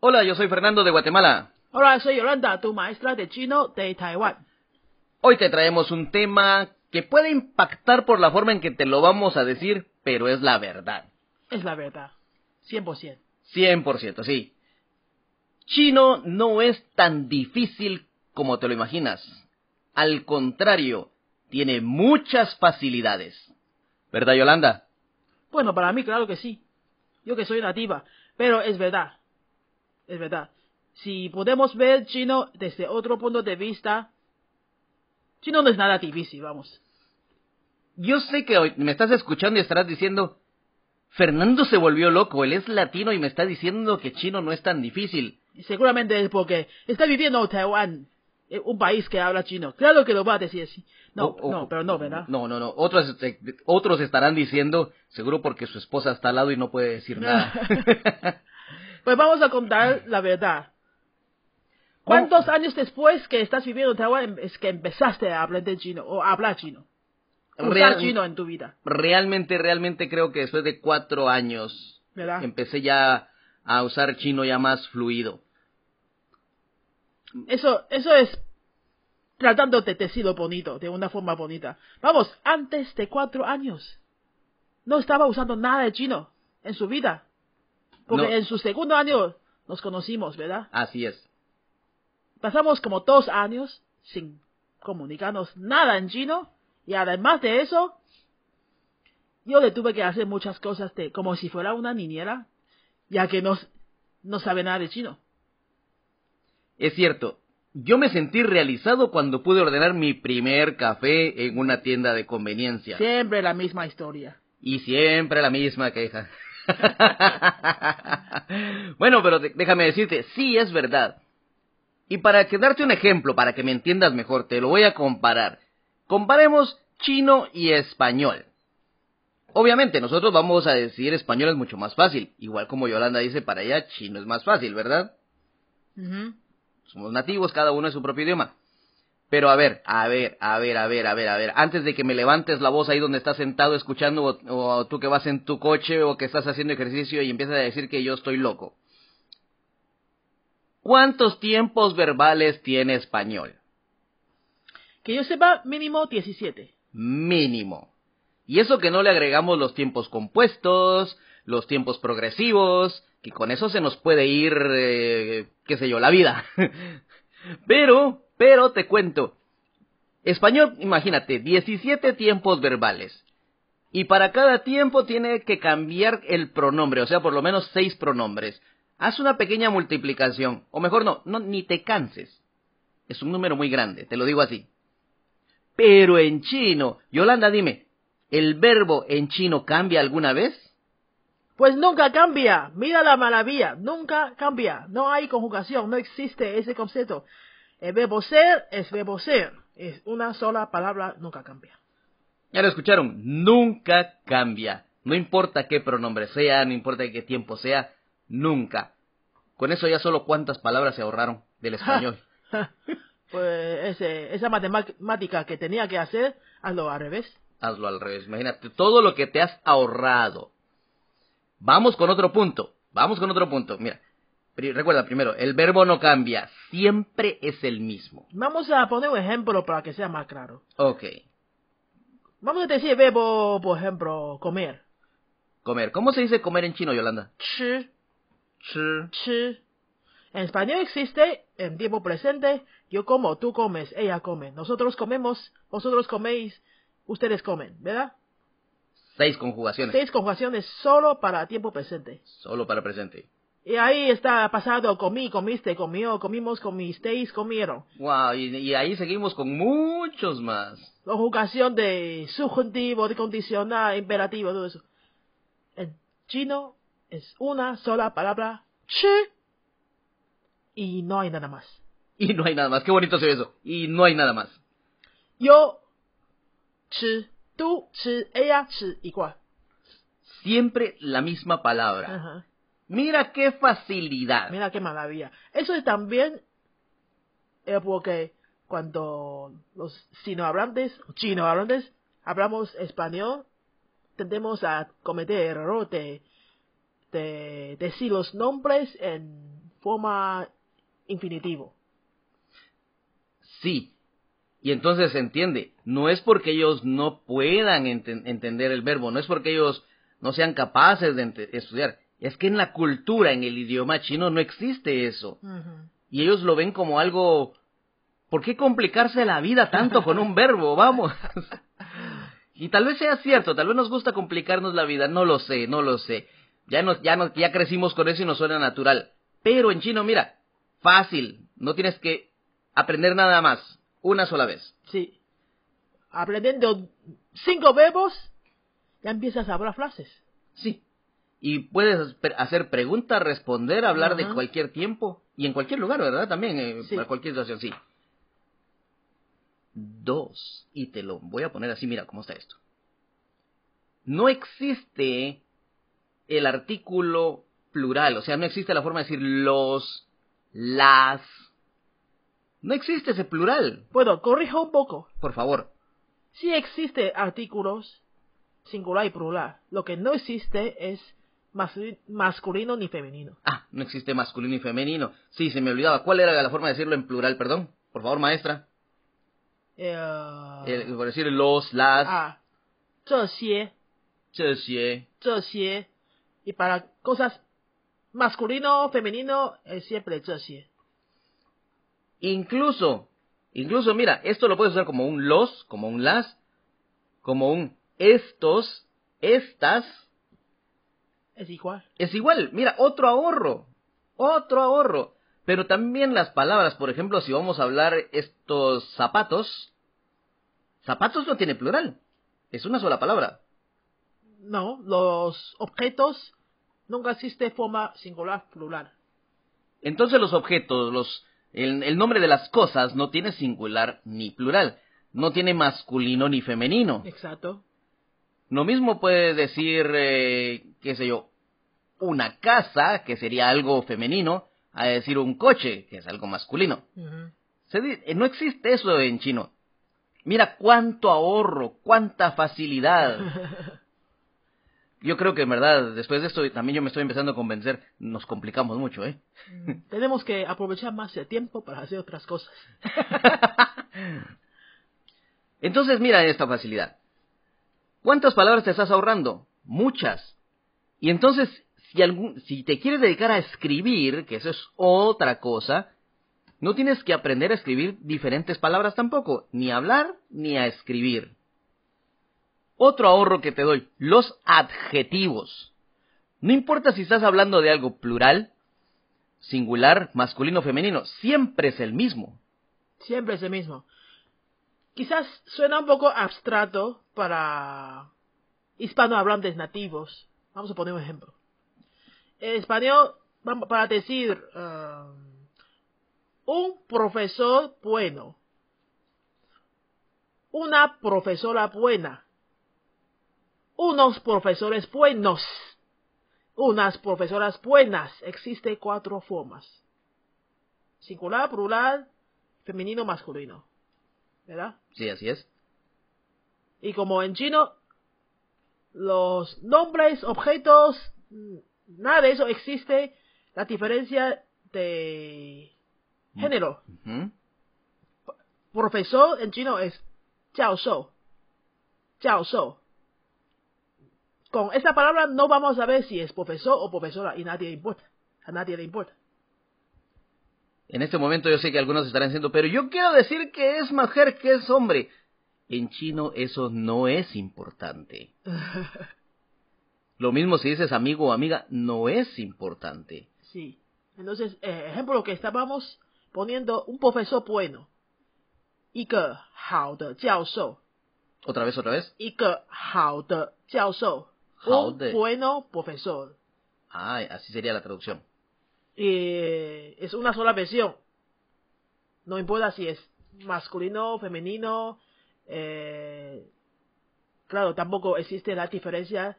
Hola, yo soy Fernando de Guatemala. Hola, soy Yolanda, tu maestra de chino de Taiwán. Hoy te traemos un tema que puede impactar por la forma en que te lo vamos a decir, pero es la verdad. Es la verdad. 100%. 100%, sí. Chino no es tan difícil como te lo imaginas. Al contrario, tiene muchas facilidades. ¿Verdad, Yolanda? Bueno, para mí, claro que sí. Yo que soy nativa. Pero es verdad. Es verdad. Si podemos ver chino desde otro punto de vista, chino no es nada difícil, vamos. Yo sé que hoy me estás escuchando y estarás diciendo, Fernando se volvió loco, él es latino y me está diciendo que chino no es tan difícil. Seguramente es porque está viviendo en Taiwán, eh, un país que habla chino. Claro que lo va a decir así. No, Oh, oh, no, pero no, ¿verdad? No, no, no. Otros, este, otros estarán diciendo, seguro porque su esposa está al lado y no puede decir nada. Pues vamos a contar la verdad. ¿Cuántos años después que estás viviendo en Taiwán es que empezaste a aprender chino o a hablar chino? Usar Real- chino en tu vida, realmente, realmente creo que después de cuatro años ¿verdad? empecé ya a usar chino ya más fluido. Eso, eso es tratando de decirlo bonito, de una forma bonita. Vamos, antes de cuatro años, no estaba usando nada de chino en su vida. Porque No. en su segundo año nos conocimos, ¿verdad? Así es. Pasamos como dos años sin comunicarnos nada en chino. Y además de eso, yo le tuve que hacer muchas cosas de, como si fuera una niñera, ya que no, no sabe nada de chino. Es cierto, yo me sentí realizado cuando pude ordenar mi primer café en una tienda de conveniencia. Siempre la misma historia. Y siempre la misma queja. bueno, pero déjame decirte, sí es verdad. Y para que darte un ejemplo, para que me entiendas mejor, te lo voy a comparar. Comparemos chino y español. Obviamente, nosotros vamos a decir español es mucho más fácil. Igual como Yolanda dice, para ella chino es más fácil, ¿verdad? Somos nativos, cada uno en su propio idioma. Pero a ver, a ver, a ver, a ver, a ver, a ver, antes de que me levantes la voz ahí donde estás sentado escuchando, o, o tú que vas en tu coche o que estás haciendo ejercicio y empiezas a decir que yo estoy loco. ¿Cuántos tiempos verbales tiene español? Que yo sepa, mínimo 17. Mínimo. Y eso que no le agregamos los tiempos compuestos, los tiempos progresivos, que con eso se nos puede ir, eh, qué sé yo, la vida. pero, pero te cuento. Español, imagínate, 17 tiempos verbales. Y para cada tiempo tiene que cambiar el pronombre, o sea, por lo menos 6 pronombres. Haz una pequeña multiplicación, o mejor no, no, ni te canses. Es un número muy grande, te lo digo así. Pero en chino, Yolanda, dime, ¿el verbo en chino cambia alguna vez? Pues nunca cambia. Mira la maravilla. Nunca cambia. No hay conjugación. No existe ese concepto. El verbo ser es verbo ser. Es una sola palabra. Nunca cambia. Ya lo escucharon, nunca cambia. No importa qué pronombre sea, no importa qué tiempo sea, nunca. Con eso ya solo cuántas palabras se ahorraron del español. pues ese, esa matemática que tenía que hacer, hazlo al revés. Hazlo al revés, imagínate todo lo que te has ahorrado. Vamos con otro punto, vamos con otro punto. Mira, Recuerda primero, el verbo no cambia, siempre es el mismo. Vamos a poner un ejemplo para que sea más claro. Ok. Vamos a decir verbo, por ejemplo, comer. Comer. ¿Cómo se dice comer en chino, Yolanda? Chi. Chi. Chi. En español existe en tiempo presente, yo como, tú comes, ella come, nosotros comemos, vosotros coméis, ustedes comen, ¿verdad? Seis conjugaciones. Seis conjugaciones solo para tiempo presente. Solo para presente. Y ahí está pasado comí, comiste, comió, comimos, comisteis, comieron. Wow, y, y ahí seguimos con muchos más. Conjugación de subjuntivo, de condicional, imperativo, todo eso. En chino es una sola palabra, chi, y no hay nada más. Y no hay nada más. Qué bonito se ve eso. Y no hay nada más. Yo, chi, tú, chi, ella, chi, igual. Siempre la misma palabra. Ajá. Mira qué facilidad. Mira qué maravilla. Eso es también eh, porque cuando los sinohablantes, o chinohablantes, hablamos español, tendemos a cometer el error de, de decir los nombres en forma infinitivo. Sí. Y entonces se entiende, no es porque ellos no puedan enten- entender el verbo, no es porque ellos no sean capaces de estudiar, es que en la cultura, en el idioma chino, no existe eso. Y ellos lo ven como algo... ¿Por qué complicarse la vida tanto con un verbo? Vamos. y tal vez sea cierto, tal vez nos gusta complicarnos la vida, no lo sé, no lo sé. Ya, nos, ya, nos, ya crecimos con eso y nos suena natural. Pero en chino, mira, fácil, no tienes que aprender nada más, una sola vez. Sí. Aprendiendo cinco verbos, ya empiezas a hablar frases. Sí. Y puedes hacer preguntas, responder, hablar de cualquier tiempo y en cualquier lugar, ¿verdad? También, eh, Sí. para cualquier situación, sí. Dos, y te lo voy a poner así, mira cómo está esto. No existe el artículo plural, o sea, no existe la forma de decir los, las. No existe ese plural, Bueno, corrijo un poco. por favor. Sí existe artículos singular y plural. Lo que no existe es masculino ni femenino. Ah, no existe masculino y femenino. Sí, se me olvidaba. ¿Cuál era la forma de decirlo en plural, perdón? Por favor, maestra. Eh, Eh, por decir los, las, ah, 这些,这些。这些. Y para cosas masculino, femenino, es siempre 这些. Incluso, incluso, mira, esto lo puedes usar como un los, como un las, como un estos, estas. es igual. Es igual, mira, otro ahorro, otro ahorro. Pero también las palabras, por ejemplo, si vamos a hablar estos zapatos, zapatos no tiene plural, es una sola palabra. No, los objetos nunca existe forma singular plural. Entonces los objetos, los, el, el nombre de las cosas no tiene singular ni plural, no tiene masculino ni femenino. Exacto. Lo mismo puede decir, eh, qué sé yo, una casa, que sería algo femenino, a decir un coche, que es algo masculino. Se eh, no existe eso en chino. Mira cuánto ahorro, cuánta facilidad. Yo creo que en verdad, después de esto también yo me estoy empezando a convencer, nos complicamos mucho, ¿eh? Tenemos que aprovechar más el tiempo para hacer otras cosas. Entonces mira esta facilidad. ¿Cuántas palabras te estás ahorrando? Muchas. Y entonces, si, te quieres dedicar a escribir, que eso es otra cosa, no tienes que aprender a escribir diferentes palabras tampoco, ni a hablar ni a escribir. Otro ahorro que te doy, los adjetivos. No importa si estás hablando de algo plural, singular, masculino, femenino, siempre es el mismo. Siempre es el mismo. Quizás suena un poco abstrato para hispanohablantes nativos. Vamos a poner un ejemplo. En español, para decir um, un profesor bueno, una profesora buena, unos profesores buenos, unas profesoras buenas. Existe cuatro formas. Singular, plural, femenino, masculino. ¿Verdad? Sí, así es. Y como en chino, los nombres, objetos, nada de eso existe la diferencia de mm. género. Profesor en chino es Chao Shou. Chao Shou. Con esta palabra no vamos a ver si es profesor o profesora y nadie le importa. A nadie le importa. En este momento yo sé que algunos estarán diciendo, pero yo quiero decir que es mujer, que es hombre. En chino eso no es importante. Lo mismo si dices amigo o amiga, no es importante. Sí. Entonces, eh, ejemplo que estábamos poniendo un profesor bueno. 一个好的教授， Otra vez, otra vez. 一个好的教授，好的。 un bueno profesor. Ah, así sería la traducción. Eh, es una sola versión. No importa si es masculino, femenino. eh, claro, tampoco existe la diferencia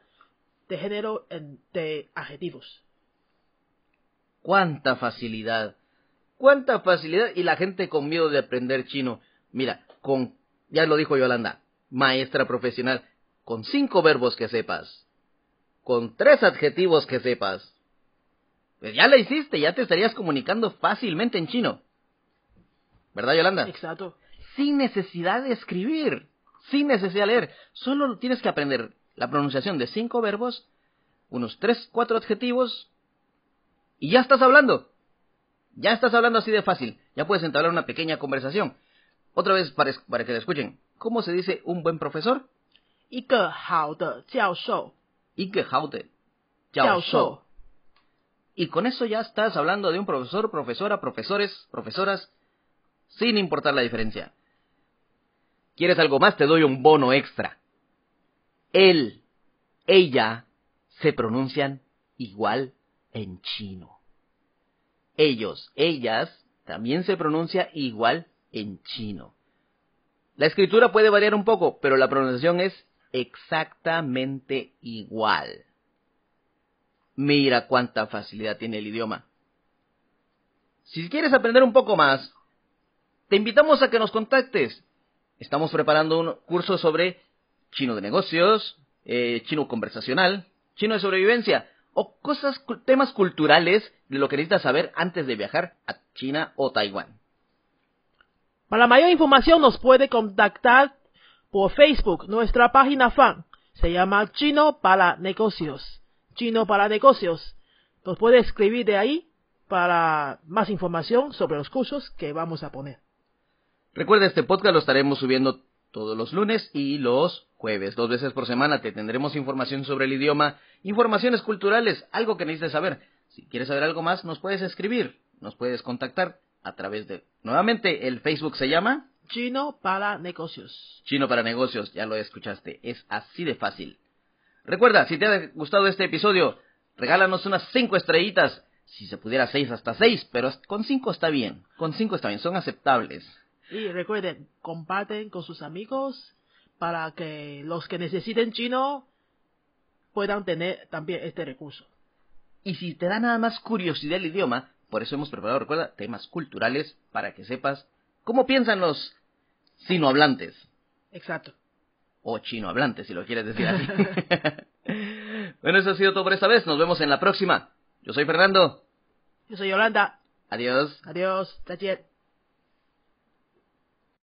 de género entre adjetivos. Cuánta facilidad. Cuánta facilidad y la gente con miedo de aprender chino. Mira, con, ya lo dijo Yolanda, maestra profesional, con cinco verbos que sepas, con tres adjetivos que sepas, Pues ya la hiciste, ya te estarías comunicando fácilmente en chino. ¿Verdad, Yolanda? Exacto. Sin necesidad de escribir, sin necesidad de leer. Solo tienes que aprender la pronunciación de cinco verbos, unos tres, cuatro adjetivos, y ya estás hablando. Ya estás hablando así de fácil. Ya puedes entablar una pequeña conversación. Otra vez para, para que la escuchen. ¿Cómo se dice un buen profesor? 一个好的教授， Y que jaude. 教授 Y con eso ya estás hablando de un profesor, profesora, profesores, profesoras, sin importar la diferencia. ¿Quieres algo más? Te doy un bono extra. Él, ella, se pronuncian igual en chino. Ellos, ellas, también se pronuncia igual en chino. La escritura puede variar un poco, pero la pronunciación es exactamente igual. Mira cuánta facilidad tiene el idioma. Si quieres aprender un poco más, te invitamos a que nos contactes. Estamos preparando un curso sobre chino de negocios, eh, chino conversacional, chino de sobrevivencia o cosas, temas culturales de lo que necesitas saber antes de viajar a China o Taiwán. Para mayor información nos puede contactar por Facebook. Nuestra página fan se llama Chino para Negocios. Chino para Negocios. Nos puede escribir de ahí para más información sobre los cursos que vamos a poner. Recuerda, este podcast lo estaremos subiendo todos los lunes y los jueves. Dos veces por semana te tendremos información sobre el idioma, informaciones culturales, algo que necesites saber. Si quieres saber algo más, nos puedes escribir, nos puedes contactar a través de... Nuevamente, el Facebook se llama Chino para Negocios. Chino para Negocios, ya lo escuchaste, es así de fácil. Recuerda, si te ha gustado este episodio, regálanos unas cinco estrellitas. Si se pudiera seis, hasta seis, pero con cinco está bien, con cinco está bien, son aceptables. Y recuerden, comparten con sus amigos para que los que necesiten chino puedan tener también este recurso. Y si te da nada más curiosidad el idioma, por eso hemos preparado, recuerda, temas culturales para que sepas cómo piensan los sinohablantes. Exacto. O chinohablantes, si lo quieres decir así. bueno, eso ha sido todo por esta vez. Nos vemos en la próxima. Yo soy Fernando. Yo soy Yolanda. Adiós. Adiós.